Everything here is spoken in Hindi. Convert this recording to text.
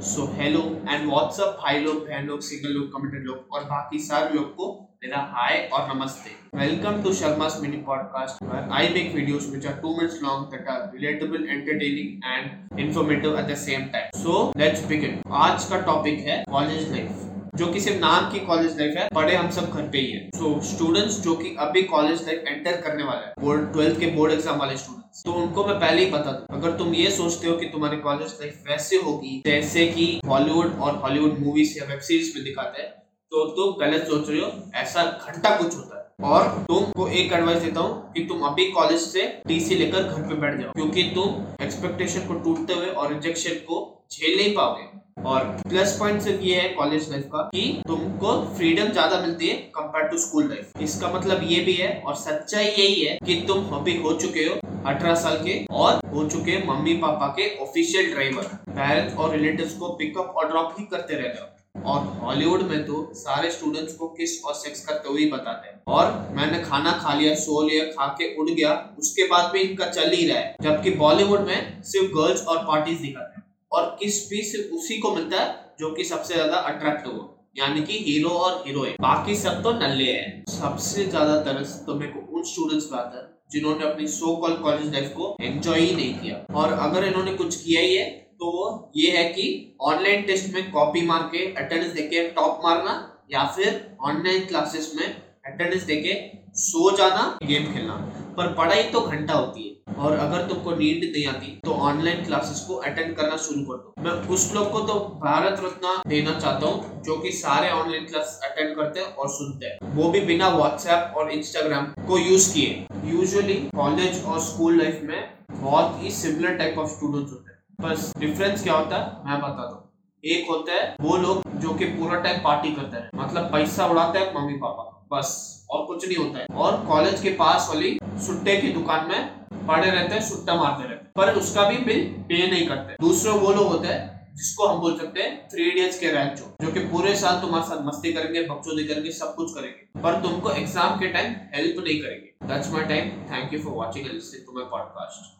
सो हेलो एंड व्हाट्सअप भाई लोग, बहन लोग सिंगल लोग कमेंटेड लोग और बाकी सब लोग को मेरा हाय और नमस्ते। Welcome to Sharma's mini podcast where I make videos which are 2 minutes long that are relatable entertaining and informative at the same time so let's begin आज का टॉपिक है कॉलेज लाइफ जो कि सिर्फ़ नाम की कॉलेज लाइफ है पढ़े हम सब घर पे ही है। सो so, स्टूडेंट्स जो कि अभी कॉलेज लाइफ एंटर करने वाले हैं बोर्ड ट्वेल्थ के बोर्ड एग्ज़ाम वाले स्टूडेंट्स तो उनको मैं पहले ही बता दूँ अगर तुम ये सोचते हो कि तुम्हारी कॉलेज लाइफ वैसे होगी जैसे कि बॉलीवुड और हॉलीवुड मूवीज़ या वेब सीरीज़ में दिखाते हैं तो तुम गलत सोच रहे हो ऐसा घंटा कुछ होता है। और तुमको एक एडवाइस देता हूँ कि तुम अभी कॉलेज से टीसी लेकर घर पे बैठ जाओ क्योंकि तुम एक्सपेक्टेशन को टूटते हुए और रिजेक्शन को झेल नहीं पाओगे। और प्लस पॉइंट सिर्फ़ ये है कॉलेज लाइफ का कि तुमको फ्रीडम ज़्यादा मिलती है कंपेयर टू स्कूल लाइफ इसका मतलब ये भी है और सच्चाई यही है कि तुम अभी हो चुके हो अठारह साल के और हो चुके मम्मी पापा के ऑफिशियल ड्राइवर पेरेंट्स और रिलेटिव्स को पिकअप और ड्रॉप ही करते रहते हो. और हॉलीवुड में तो सारे स्टूडेंट्स को किस और सेक्स करते हुए बताते हैं। और मैंने खाना खा लिया, सो लिया, खा के उड़ गया, उसके बाद भी इनका चल ही रहा है। जबकि बॉलीवुड में सिर्फ़ गर्ल्स और पार्टीज़ दिखाते हैं। और किस सिर्फ़ उसी को मिलता है जो कि सबसे ज़्यादा अट्रैक्टिव हो यानी कि हीरो और हीरोइन बाकी सब तो नल्ले हैं। सबसे ज़्यादा तरस तो मेरे को उन स्टूडेंट्स पे आता है, जिन्होंने अपनी सो कॉल कॉलेज लाइफ को एंजॉय ही नहीं किया। और अगर इन्होंने कुछ किया ही है तो ये है कि ऑनलाइन टेस्ट में कॉपी मार के अटेंडेंस देके टॉप मारना, या फिर ऑनलाइन क्लासेस में अटेंडेंस देके सो जाना गेम खेलना। पर पढ़ाई तो घंटा होती है। और अगर तुमको नींद नहीं आती तो ऑनलाइन क्लासेस को अटेंड करना शुरू कर दो। मैं उस लोग को तो भारत रत्न देना चाहता हूँ, जो कि सारे ऑनलाइन क्लास अटेंड करते हैं और सुनते हैं। वो भी बिना व्हाट्सएप और इंस्टाग्राम को यूज़ किए। यूजुअली कॉलेज और स्कूल लाइफ में बहुत ही सिमिलर टाइप ऑफ़ स्टूडेंट्स होते हैं। बस डिफरेंस क्या होता है, मैं बताता हूँ। एक होता है, वो लोग जो कि पूरा टाइम पार्टी करते हैं। मतलब पैसा उड़ाते हैं मम्मी पापा बस, और कुछ नहीं होता है। और कॉलेज के पास वाली सुट्टे की दुकान में पड़े रहते हैं, सुट्टा मारते रहते हैं। पर उसका भी बिल पे नहीं करते। दूसरे वो लोग होते हैं, जिसको हम बोल सकते हैं थ्री इडियट्स के रैंक जो जो कि पूरे साल तुम्हारे साथ मस्ती करेंगे, बकचोदी करेंगे, सब कुछ करेंगे। पर तुमको एग्ज़ाम के टाइम हेल्प नहीं करेंगे। That's my time thank you for watching and listening to my podcast